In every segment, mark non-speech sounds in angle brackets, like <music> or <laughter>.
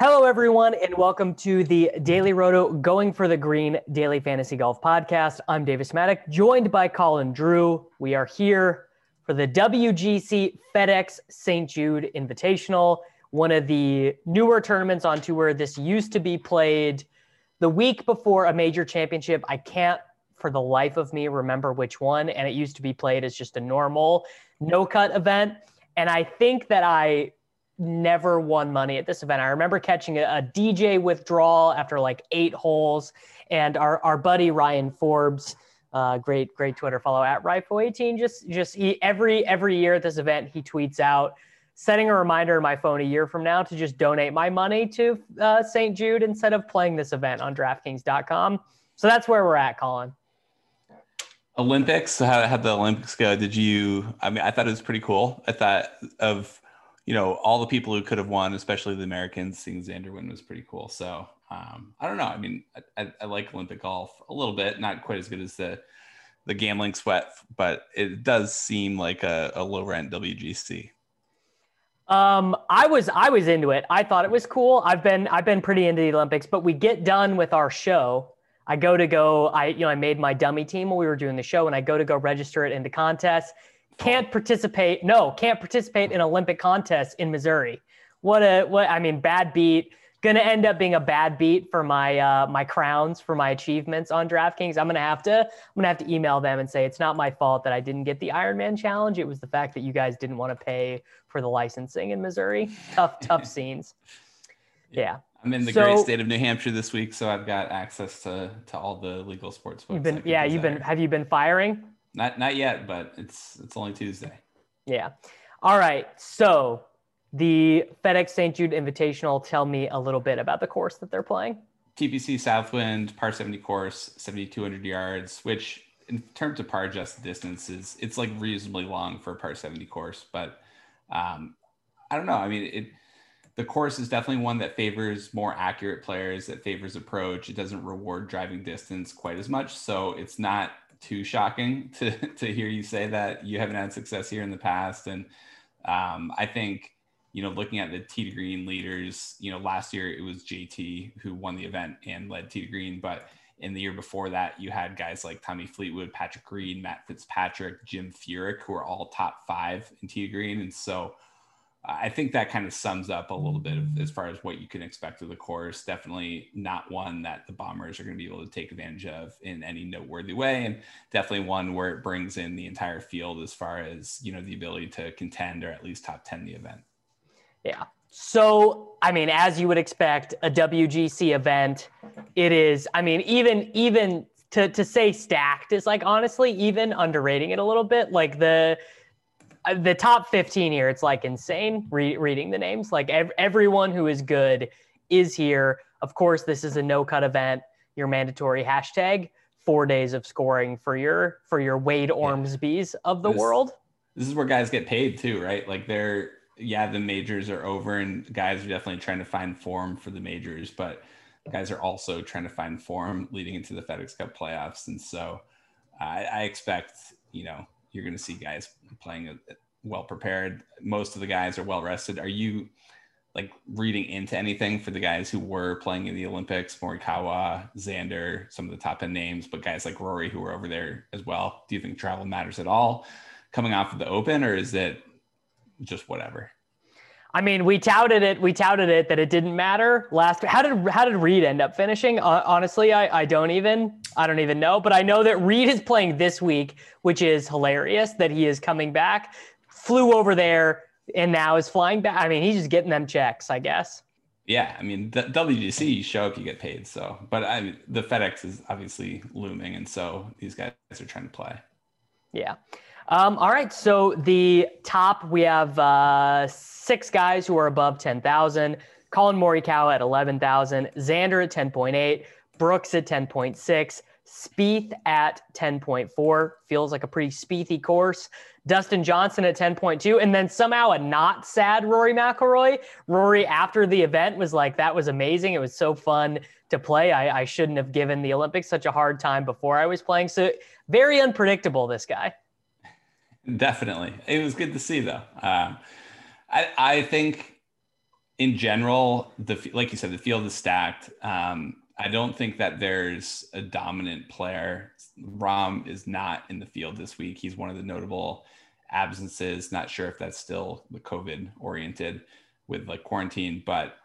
Hello, everyone, and welcome to the Daily Roto Going for the Green Daily Fantasy Golf Podcast. I'm Davis Mattek, joined by Colin Drew. We are here for the WGC FedEx St. Jude Invitational, one of the newer tournaments on tour. This used to be played the week before a major championship. I can't, for the life of me, remember which one. And it used to be played as just a normal no cut event. And I think that I never won money at this event. I remember catching a, a DJ withdrawal after like eight holes, and our our buddy Ryan Forbes. Uh, great, great Twitter follow at Rifle18. Just, just he every every year at this event, he tweets out, setting a reminder in my phone a year from now to just donate my money to uh, St. Jude instead of playing this event on DraftKings.com. So that's where we're at, Colin. Olympics. How had the Olympics go? Did you? I mean, I thought it was pretty cool. I thought of you know, all the people who could have won, especially the Americans, seeing Xander win was pretty cool. So um, I don't know. I mean, I, I, I, like Olympic golf a little bit, not quite as good as the the gambling sweat, but it does seem like a, a low rent WGC. Um, I was I was into it. I thought it was cool. I've been I've been pretty into the Olympics, but we get done with our show. I go to go. I you know I made my dummy team when we were doing the show, and I go to go register it into contests can't participate. No, can't participate in Olympic contests in Missouri. What a what I mean, bad beat. Going to end up being a bad beat for my uh, my crowns for my achievements on DraftKings. I'm gonna have to I'm gonna have to email them and say it's not my fault that I didn't get the Ironman challenge. It was the fact that you guys didn't want to pay for the licensing in Missouri. Tough <laughs> tough scenes. Yeah. I'm in the so, great state of New Hampshire this week, so I've got access to to all the legal sports books. You've been, yeah, you've been. Have you been firing? Not not yet, but it's it's only Tuesday. Yeah. All right. So the FedEx St. Jude Invitational. Tell me a little bit about the course that they're playing. TPC Southwind par 70 course, 7,200 yards, which in terms of par adjusted distances, it's like reasonably long for a par 70 course. But um, I don't know. I mean, it the course is definitely one that favors more accurate players, that favors approach. It doesn't reward driving distance quite as much. So it's not too shocking <laughs> to to hear you say that you haven't had success here in the past. And um, I think you know, looking at the tee to green leaders, you know, last year it was JT who won the event and led tee to green, but in the year before that, you had guys like Tommy Fleetwood, Patrick Green, Matt Fitzpatrick, Jim Furyk, who are all top five in to green. And so I think that kind of sums up a little bit of as far as what you can expect of the course. Definitely not one that the Bombers are going to be able to take advantage of in any noteworthy way, and definitely one where it brings in the entire field as far as you know the ability to contend or at least top ten the event. Yeah. So I mean, as you would expect, a WGC event, it is. I mean, even even to to say stacked is like honestly even underrating it a little bit. Like the Uh, the top 15 here, it's like insane re- reading the names. Like ev- everyone who is good is here. Of course, this is a no cut event. Your mandatory hashtag four days of scoring for your for your Wade Ormsby's of the this, world. This is where guys get paid too, right? Like they're yeah, the majors are over, and guys are definitely trying to find form for the majors, but guys are also trying to find form leading into the FedEx Cup playoffs, and so I, I expect you know you're going to see guys playing well prepared. Most of the guys are well rested. Are you like reading into anything for the guys who were playing in the Olympics, Morikawa, Xander, some of the top end names, but guys like Rory who were over there as well? Do you think travel matters at all coming off of the Open, or is it just whatever? I mean, we touted it. We touted it that it didn't matter last. How did how did Reed end up finishing? Uh, honestly, I, I don't even I don't even know. But I know that Reed is playing this week, which is hilarious. That he is coming back. Flew over there and now is flying back. I mean, he's just getting them checks, I guess. Yeah, I mean, the WGC, you show up, you get paid. So, but I mean, the FedEx is obviously looming, and so these guys are trying to play. Yeah. Um, all right. So the top, we have uh, six guys who are above 10,000. Collin Morikawa at 11,000. Xander at 10.8. Brooks at 10.6. Spieth at 10.4. Feels like a pretty Spiethy course. Dustin Johnson at 10.2. And then somehow a not sad Rory McIlroy. Rory, after the event, was like, that was amazing. It was so fun to play. I, I shouldn't have given the Olympics such a hard time before I was playing. So very unpredictable, this guy. Definitely. It was good to see, though. Um, I, I think in general, the like you said, the field is stacked. Um, I don't think that there's a dominant player. Rahm is not in the field this week. He's one of the notable absences. Not sure if that's still the COVID oriented with like quarantine, but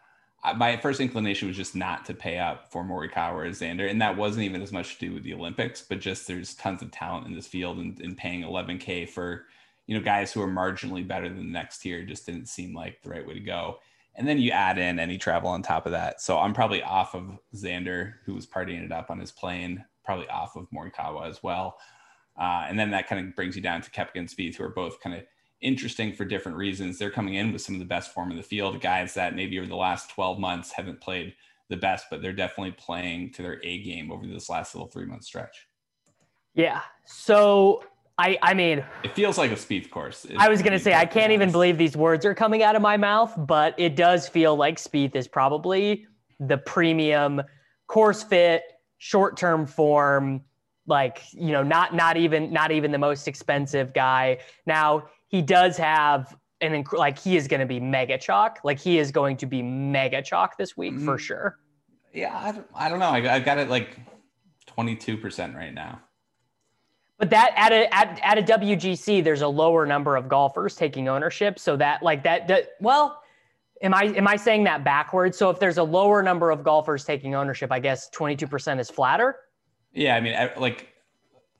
my first inclination was just not to pay up for Morikawa or Xander, and that wasn't even as much to do with the Olympics, but just there's tons of talent in this field, and, and paying 11k for you know guys who are marginally better than the next tier just didn't seem like the right way to go. And then you add in any travel on top of that, so I'm probably off of Xander, who was partying it up on his plane, probably off of Morikawa as well, uh, and then that kind of brings you down to Koepka and who are both kind of interesting for different reasons. They're coming in with some of the best form in the field, guys that maybe over the last 12 months haven't played the best, but they're definitely playing to their A game over this last little three month stretch. Yeah. So I, I mean, it feels like a Spieth course. I was going to say, I can't even believe these words are coming out of my mouth, but it does feel like Spieth is probably the premium course fit, short term form, like, you know, not, not even, not even the most expensive guy. Now he does have an inc- like he is going to be mega chalk. Like he is going to be mega chalk this week mm-hmm. for sure. Yeah, I don't, I don't know. I, I got it like 22% right now. But that at a at, at a WGC, there's a lower number of golfers taking ownership. So that like that, that well, am I am I saying that backwards? So if there's a lower number of golfers taking ownership, I guess 22% is flatter. Yeah, I mean, like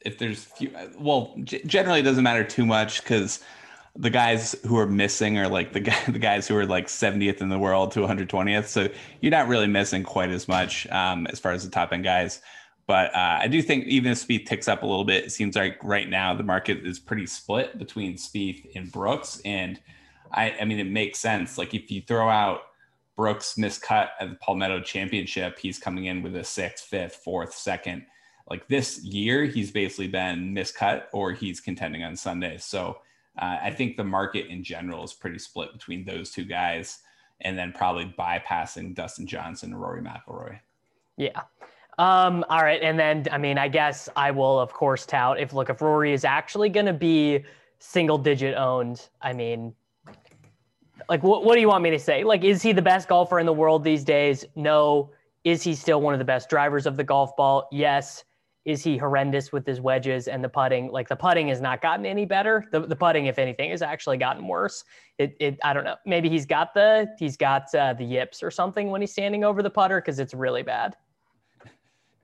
if there's few, well, generally it doesn't matter too much because the guys who are missing are like the guy, <laughs> the guys who are like 70th in the world to 120th. So you're not really missing quite as much um, as far as the top end guys. But uh, I do think even if Spieth ticks up a little bit, it seems like right now the market is pretty split between Spieth and Brooks. And I, I mean, it makes sense. Like if you throw out Brooks miscut at the Palmetto Championship, he's coming in with a sixth, fifth, fourth, second. Like this year, he's basically been miscut or he's contending on Sunday. So uh, I think the market in general is pretty split between those two guys, and then probably bypassing Dustin Johnson and Rory McIlroy. Yeah. Um, all right, and then I mean, I guess I will of course tout if look if Rory is actually going to be single digit owned. I mean, like what what do you want me to say? Like, is he the best golfer in the world these days? No. Is he still one of the best drivers of the golf ball? Yes is he horrendous with his wedges and the putting? Like the putting has not gotten any better. The, the putting, if anything, has actually gotten worse. It, it I don't know. Maybe he's got the he's got uh, the yips or something when he's standing over the putter because it's really bad.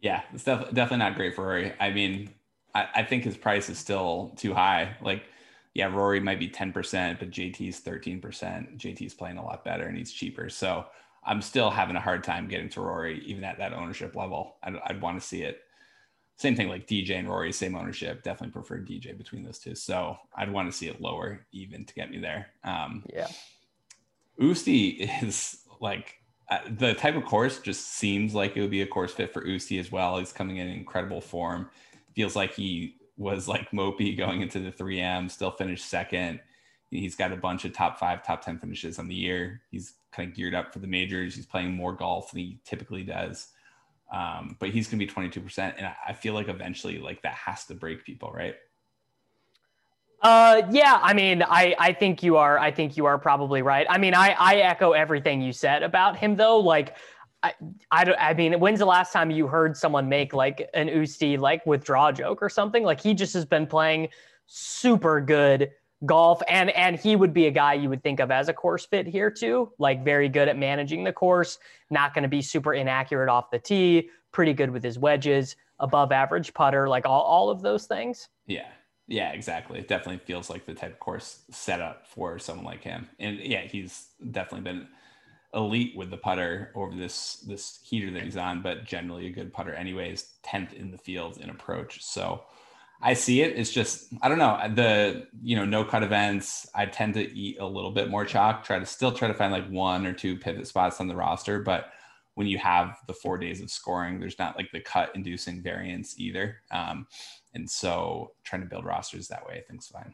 Yeah, it's def- definitely not great for Rory. I mean, I, I think his price is still too high. Like, yeah, Rory might be ten percent, but JT's thirteen percent. JT's playing a lot better and he's cheaper. So I'm still having a hard time getting to Rory, even at that ownership level. I'd, I'd want to see it same thing like DJ and Rory, same ownership. Definitely prefer DJ between those two. So I'd want to see it lower even to get me there. Um, yeah. Oosty is like uh, the type of course just seems like it would be a course fit for Oosty as well. He's coming in incredible form. Feels like he was like Mopey going into the 3M, still finished second. He's got a bunch of top five, top 10 finishes on the year. He's kind of geared up for the majors. He's playing more golf than he typically does. Um, but he's going to be 22%. And I feel like eventually, like that has to break people, right? Uh, yeah. I mean, I, I think you are, I think you are probably right. I mean, I, I echo everything you said about him though. Like, I, I, don't, I mean, when's the last time you heard someone make like an Oosty like withdraw joke or something? Like he just has been playing super good golf and and he would be a guy you would think of as a course fit here too like very good at managing the course not going to be super inaccurate off the tee pretty good with his wedges above average putter like all, all of those things yeah yeah exactly it definitely feels like the type of course set up for someone like him and yeah he's definitely been elite with the putter over this this heater that he's on but generally a good putter anyways 10th in the field in approach so I see it. It's just I don't know the you know no cut events. I tend to eat a little bit more chalk. Try to still try to find like one or two pivot spots on the roster, but when you have the four days of scoring, there's not like the cut inducing variance either. Um, and so trying to build rosters that way, I think's fine.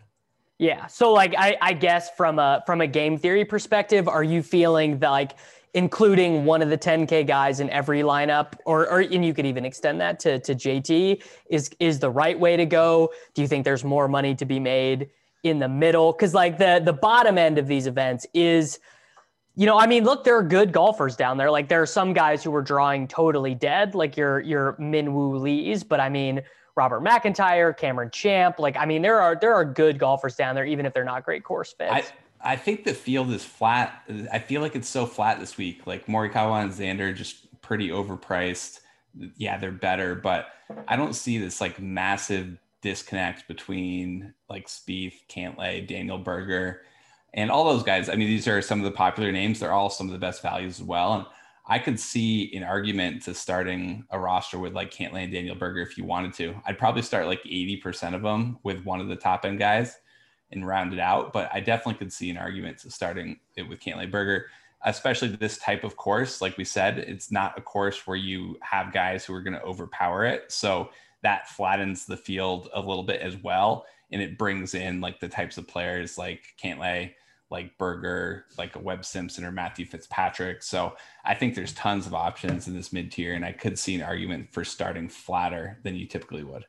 Yeah. So like I, I guess from a from a game theory perspective, are you feeling that like including one of the 10K guys in every lineup, or, or and you could even extend that to, to JT, is is the right way to go? Do you think there's more money to be made in the middle? Because like the the bottom end of these events is you know, I mean, look, there are good golfers down there. Like there are some guys who were drawing totally dead, like your your Minwoo Lees, but I mean Robert McIntyre, Cameron Champ. Like, I mean, there are there are good golfers down there, even if they're not great course fits. I, I think the field is flat. I feel like it's so flat this week. Like Morikawa and Xander just pretty overpriced. Yeah, they're better, but I don't see this like massive disconnect between like Spieth, Cantlay, Daniel Berger, and all those guys. I mean, these are some of the popular names. They're all some of the best values as well. And I could see an argument to starting a roster with like Cantlay and Daniel Berger if you wanted to. I'd probably start like 80% of them with one of the top end guys and round it out. But I definitely could see an argument to starting it with Cantlay Berger, especially this type of course. Like we said, it's not a course where you have guys who are going to overpower it. So that flattens the field a little bit as well. And it brings in like the types of players like Cantlay, like Berger, like a Webb Simpson or Matthew Fitzpatrick. So I think there's tons of options in this mid tier, and I could see an argument for starting flatter than you typically would.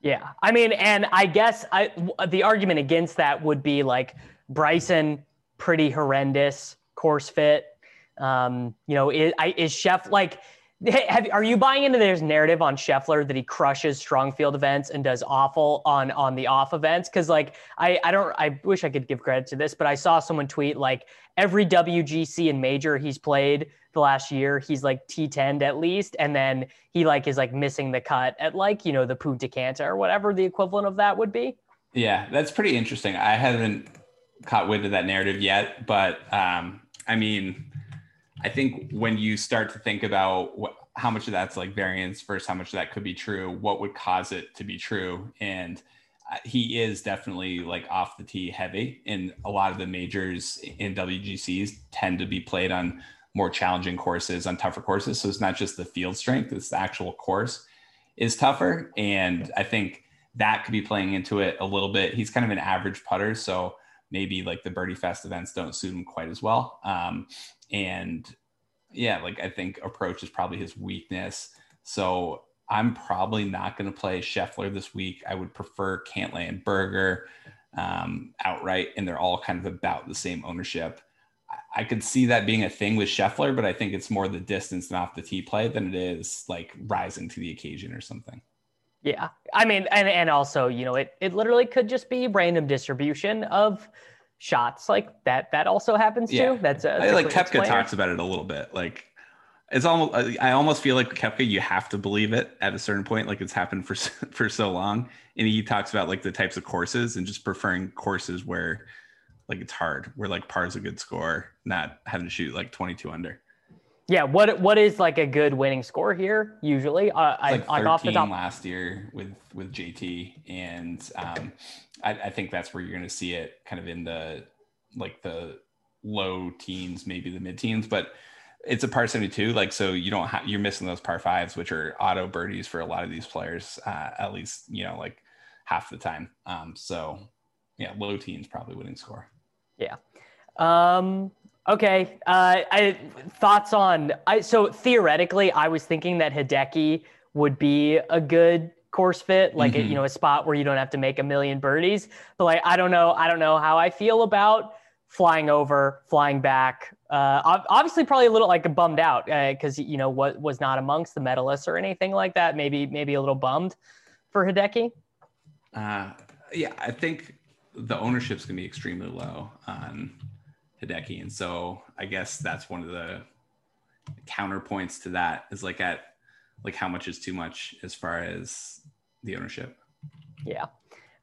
Yeah, I mean, and I guess I the argument against that would be like Bryson, pretty horrendous course fit. Um, you know, is, is Chef like have, are you buying into this narrative on Scheffler that he crushes strong field events and does awful on on the off events? Because like I I don't I wish I could give credit to this, but I saw someone tweet like every WGC and major he's played the last year, he's like T10 at least, and then he like is like missing the cut at like you know the Punta Cana or whatever the equivalent of that would be. Yeah, that's pretty interesting. I haven't caught wind of that narrative yet, but um, I mean I think when you start to think about what, how much of that's like variance versus how much of that could be true, what would cause it to be true, and uh, he is definitely like off the tee heavy, and a lot of the majors in WGCs tend to be played on more challenging courses, on tougher courses. So it's not just the field strength; it's the actual course is tougher, and I think that could be playing into it a little bit. He's kind of an average putter, so maybe like the birdie fest events don't suit him quite as well. Um, and yeah, like I think approach is probably his weakness. So I'm probably not going to play Scheffler this week. I would prefer Cantlay and Berger um, outright, and they're all kind of about the same ownership. I, could see that being a thing with Scheffler, but I think it's more the distance and off the tee play than it is like rising to the occasion or something. Yeah. I mean, and, and also, you know, it, it literally could just be random distribution of shots like that. That also happens yeah. too. That's, a, like Koepka talks about it a little bit. Like it's almost, I almost feel like Koepka, you have to believe it at a certain point. Like it's happened for, <laughs> for so long. And he talks about like the types of courses and just preferring courses where like it's hard, where like par is a good score, not having to shoot like 22 under. Yeah, what what is like a good winning score here? Usually, uh, like I, off the top last year with with JT, and um, I, I think that's where you're going to see it, kind of in the like the low teens, maybe the mid teens, but it's a par 72 like so you don't have you're missing those par fives which are auto birdies for a lot of these players uh, at least you know like half the time. Um so yeah low teens probably winning score. Yeah. Um Okay. Uh, I thoughts on I so theoretically I was thinking that Hideki would be a good course fit, like mm-hmm. a, you know a spot where you don't have to make a million birdies. But like I don't know, I don't know how I feel about flying over, flying back. Uh, obviously, probably a little like bummed out because uh, you know what was not amongst the medalists or anything like that. Maybe maybe a little bummed for Hideki. Uh, yeah, I think the ownership's gonna be extremely low on Hideki. And so I guess that's one of the counterpoints to that is like at like how much is too much as far as the ownership. Yeah.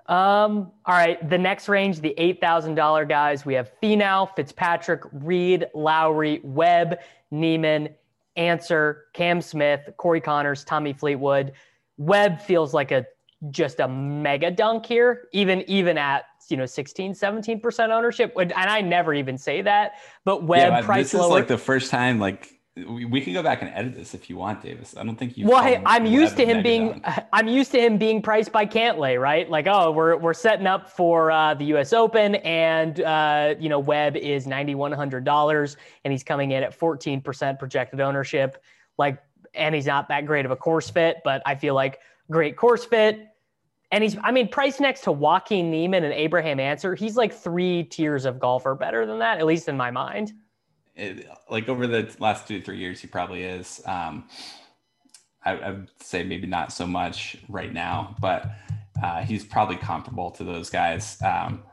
Um, all right. The next range, the $8,000 guys, we have Finau, Fitzpatrick, Reed, Lowry, Webb, Niemann, Ancer, Cam Smith, Corey Conners, Tommy Fleetwood. Webb feels like a just a mega dunk here, even even at you know 16 17% ownership and i never even say that but Webb yeah, price this lower. is like the first time like we, we can go back and edit this if you want davis. I don't think you well hey i'm used to him being <laughs> i'm used to him being priced by cantlay right? Like oh we're, we're setting up for uh, the us open and uh, you know webb is $9100 and he's coming in at 14% projected ownership. Like and he's not that great of a course fit but i feel like great course fit and he's, I mean, priced next to Joaquin Niemann and Abraham Ancer. he's like three tiers of golfer better than that, at least in my mind. it, like over the last two three years, he probably is. Um, I, I, would say maybe not so much right now, but uh, he's probably comparable to those guys. Um,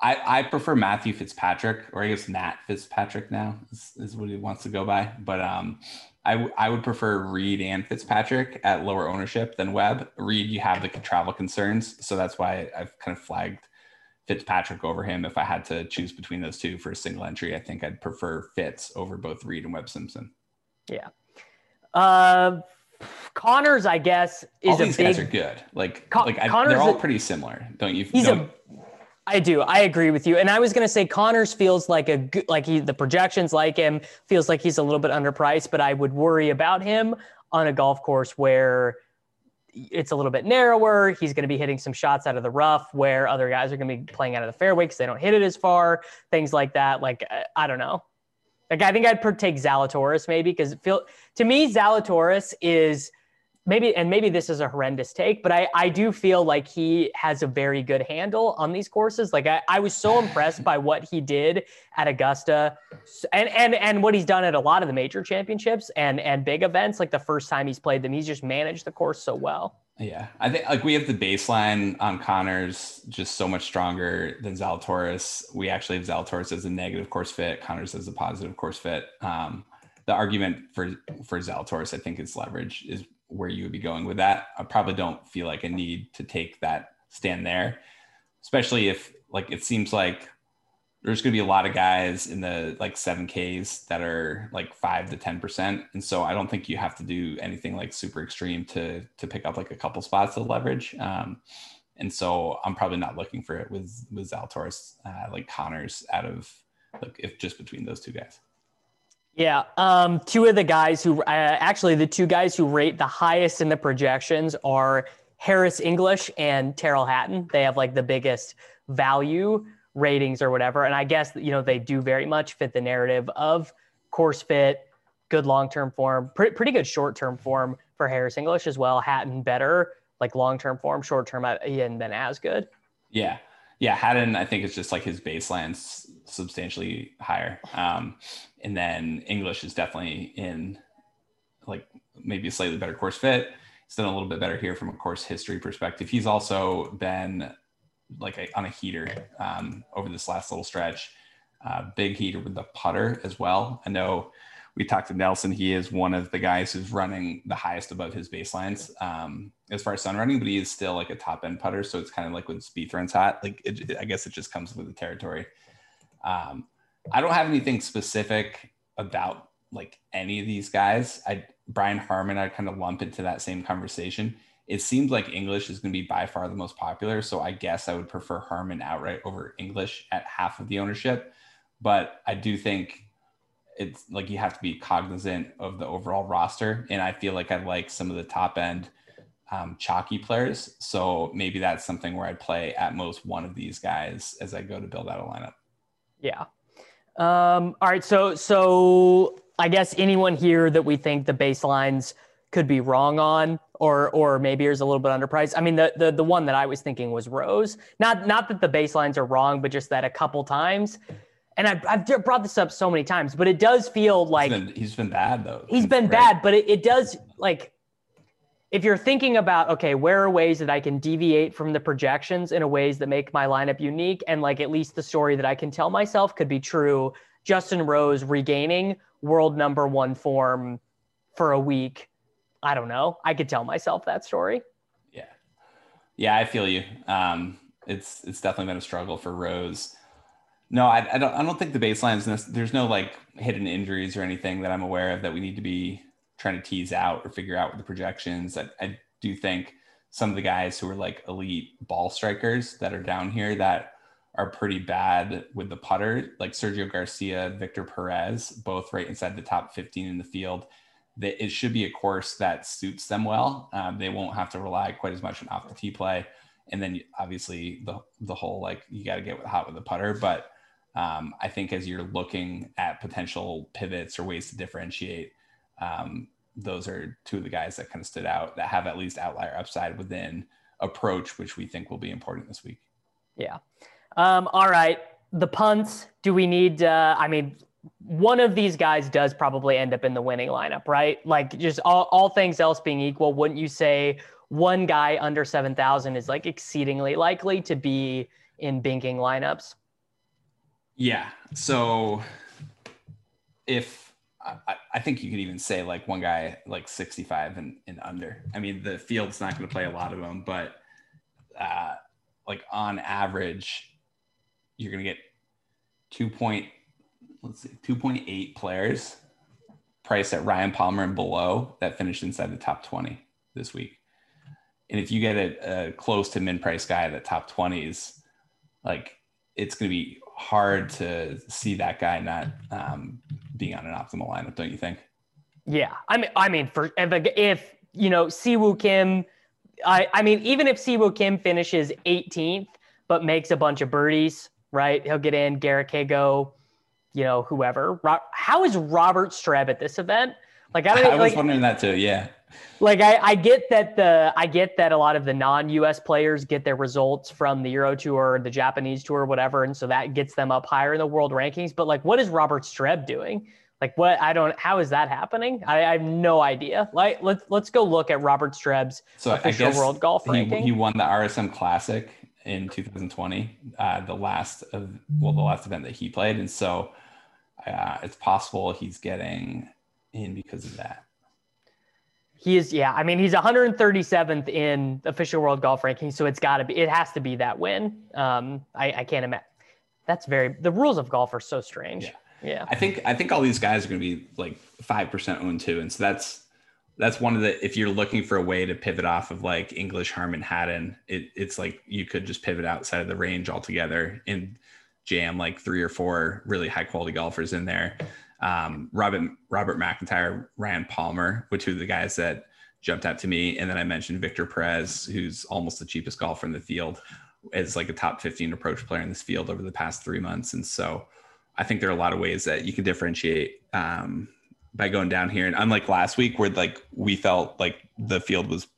I, I prefer Matthew Fitzpatrick, or I guess Matt Fitzpatrick now is, is what he wants to go by. But um, I, w- I would prefer Reed and Fitzpatrick at lower ownership than Webb. Reed, you have the travel concerns, so that's why I've kind of flagged Fitzpatrick over him. If I had to choose between those two for a single entry, I think I'd prefer Fitz over both Reed and Webb Simpson. Yeah. Uh, Conners, I guess, is all these a big, guys are good. Like, Con- like I, they're all pretty similar, don't you? He's don't, a. I do. I agree with you. And I was going to say Conners feels like a like he, the projections like him feels like he's a little bit underpriced, but I would worry about him on a golf course where it's a little bit narrower. He's going to be hitting some shots out of the rough where other guys are going to be playing out of the fairway because they don't hit it as far, things like that. Like, uh, I don't know. Like I think I'd take Zalatoris maybe because feel to me Zalatoris is maybe and maybe this is a horrendous take, but I I do feel like he has a very good handle on these courses. Like I, I was so impressed by what he did at Augusta and and and what he's done at a lot of the major championships and and big events. Like the first time he's played them, he's just managed the course so well. Yeah, I think like we have the baseline on Conners just so much stronger than Zalatoris. We actually have Zalatoris as a negative course fit, Conners as a positive course fit. Um, the argument for for Zalatoris, I think, is leverage is where you would be going with that. I probably don't feel like a need to take that stand there, especially if like it seems like there's going to be a lot of guys in the like 7Ks that are like 5 to 10%. And so I don't think you have to do anything like super extreme to to pick up like a couple spots of leverage. Um, and so I'm probably not looking for it with with Zalatoris, uh, like Conners out of like if just between those two guys. Yeah, um, two of the guys who uh, actually the two guys who rate the highest in the projections are Harris English and Tyrrell Hatton. They have like the biggest value ratings or whatever. And I guess, you know, they do very much fit the narrative of course fit, good long term form, pretty, pretty good short term form for Harris English as well. Hatton better, like long term form, short term, uh, he hadn't been as good. Yeah. Yeah. Hatton, I think it's just like his baseline's substantially higher. Um, and then English is definitely in like maybe a slightly better course fit. He's done a little bit better here from a course history perspective. He's also been like a, on a heater um, over this last little stretch. Uh, big heater with the putter as well. I know we talked to Nelson. He is one of the guys who's running the highest above his baselines um, as far as sun running, but he is still like a top end putter. So it's kind of like when speed runs hot. Like it, I guess it just comes with the territory. Um, I don't have anything specific about like any of these guys. I Brian Harman, I kind of lump into that same conversation it seems like English is going to be by far the most popular. So I guess I would prefer Harman outright over English at half of the ownership. But I do think it's like you have to be cognizant of the overall roster. And I feel like I like some of the top end um, chalky players. So maybe that's something where I'd play at most one of these guys as I go to build out a lineup. Yeah. Um, all right. So, so I guess anyone here that we think the baselines could be wrong on or or maybe is a little bit underpriced. I mean, the the the one that I was thinking was Rose. Not not that the baselines are wrong, but just that a couple times. And I've, I've brought this up so many times, but it does feel like he's been, he's been bad though. He's been right. bad, but it, it does like if you're thinking about okay, where are ways that I can deviate from the projections in a ways that make my lineup unique, and like at least the story that I can tell myself could be true. Justin Rose regaining world number one form for a week I don't know. I could tell myself that story. Yeah. Yeah, I feel you. Um, it's it's definitely been a struggle for Rose. No, I, I don't. I don't think the baseline is. There's no like hidden injuries or anything that I'm aware of that we need to be trying to tease out or figure out with the projections. I, I do think some of the guys who are like elite ball strikers that are down here that are pretty bad with the putter, like Sergio Garcia, Victor Perez, both right inside the top 15 in the field that it should be a course that suits them well. Um, they won't have to rely quite as much on off the tee play, and then obviously the the whole like you got to get hot with the putter. But um, I think as you're looking at potential pivots or ways to differentiate, um, those are two of the guys that kind of stood out that have at least outlier upside within approach, which we think will be important this week. Yeah. Um, all right. The punts. Do we need? Uh, I mean, one of these guys does probably end up in the winning lineup, right? Like just all, all things else being equal, wouldn't you say one guy under 7,000 is like exceedingly likely to be in binking lineups? Yeah. So if I, I, think you could even say like one guy like 65 and, and under. I mean, the field's not going to play a lot of them, but uh, like on average, you're going to get two point, let's see, 2.8 players priced at Ryan Palmer and below that finished inside the top 20 this week. And if you get a, a close to min price guy that top 20s, like it's going to be hard to see that guy not um, being on an optimal lineup, don't you think? Yeah, I mean, I mean, for if, if you know Siwoo Kim, I I mean, even if Siwoo Kim finishes 18th but makes a bunch of birdies, right? He'll get in Garrick Higgo, you know, whoever. How is Robert Streb at this event? Like I don't. I was like, wondering that too. Yeah like I, I get that the I get that a lot of the non-US players get their results from the Euro Tour, the Japanese Tour, whatever, and so that gets them up higher in the world rankings. But like, what is Robert Streb doing? Like, what I don't. How is that happening? I, I have no idea. Like, let's let's go look at Robert Streb's so official world golf he, ranking. He won the RSM Classic in 2020, uh, the last of well, the last event that he played, and so uh, it's possible he's getting in because of that. He is, yeah. I mean, he's 137th in official world golf ranking, so it's got to be. It has to be that win. Um, I, I can't imagine. That's very. The rules of golf are so strange. Yeah. yeah. I think I think all these guys are going to be like five percent owned too, and so that's that's one of the. If you're looking for a way to pivot off of like English Harman Hatton, it, it's like you could just pivot outside of the range altogether and jam like three or four really high quality golfers in there um, Robert Robert McIntyre, Ryan Palmer, which are the guys that jumped out to me, and then I mentioned Victor Perez, who's almost the cheapest golfer in the field, as like a top 15 approach player in this field over the past three months, and so I think there are a lot of ways that you can differentiate um, by going down here. And unlike last week, where like we felt like the field was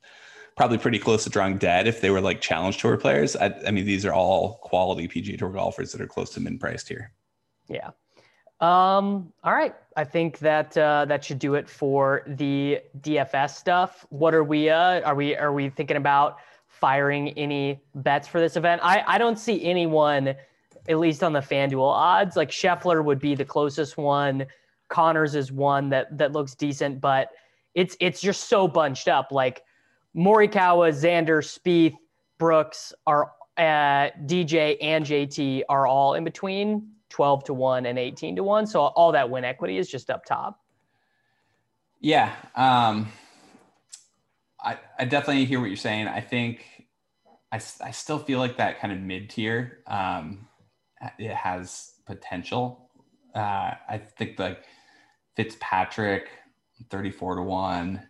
probably pretty close to drawing dead if they were like challenge tour players. I, I mean, these are all quality PGA Tour golfers that are close to min priced here. Yeah. Um, all right. I think that uh, that should do it for the DFS stuff. What are we uh are we are we thinking about firing any bets for this event? I, I don't see anyone, at least on the FanDuel odds. Like Scheffler would be the closest one. Conners is one that that looks decent, but it's it's just so bunched up. Like Morikawa, Xander, Spieth, Brooks are uh, DJ and JT are all in between 12 to 1 and 18 to 1. So all that win equity is just up top. Yeah. Um, I, I definitely hear what you're saying. I think I, I still feel like that kind of mid tier, um, it has potential. Uh, I think like Fitzpatrick, 34 to 1,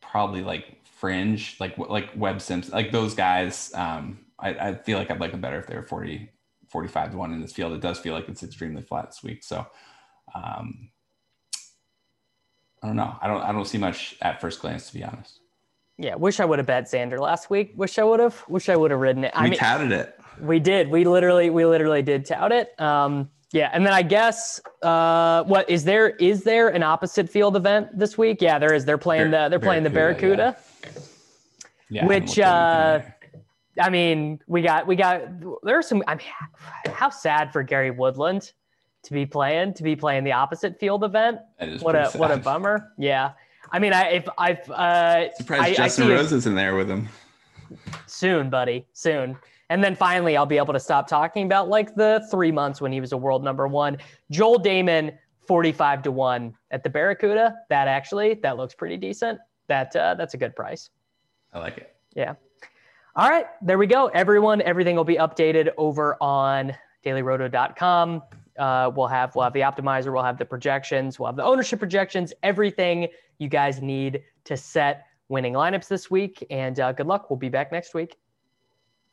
probably like fringe, like like Webb sims like those guys. Um, I, I feel like I'd like them better if they were 40, 45 to 1 in this field. It does feel like it's extremely flat this week. So um, I don't know. I don't I don't see much at first glance to be honest. Yeah, wish I would have bet Xander last week. Wish I would have. Wish I would have ridden it. I we mean, touted it. We did. We literally we literally did tout it. Um, yeah, and then I guess uh, what is there is there an opposite field event this week? Yeah, there is. They're playing the they're playing the Barracuda. Yeah. yeah which uh, I mean, we got we got there's some. I mean, how sad for Gary Woodland to be playing to be playing the opposite field event. what a sad. what a bummer. Yeah, I mean, I if I've uh, surprised I, Justin I Rose is in there with him. Soon, buddy, soon. And then finally, I'll be able to stop talking about like the three months when he was a world number one. Joel Dahmen, forty-five to one at the Barracuda. That actually that looks pretty decent. That uh, that's a good price. I like it. Yeah. All right, there we go. Everyone, everything will be updated over on dailyroto.com. Uh, we'll have we'll have the optimizer, we'll have the projections, we'll have the ownership projections, everything you guys need to set winning lineups this week. And uh, good luck. We'll be back next week.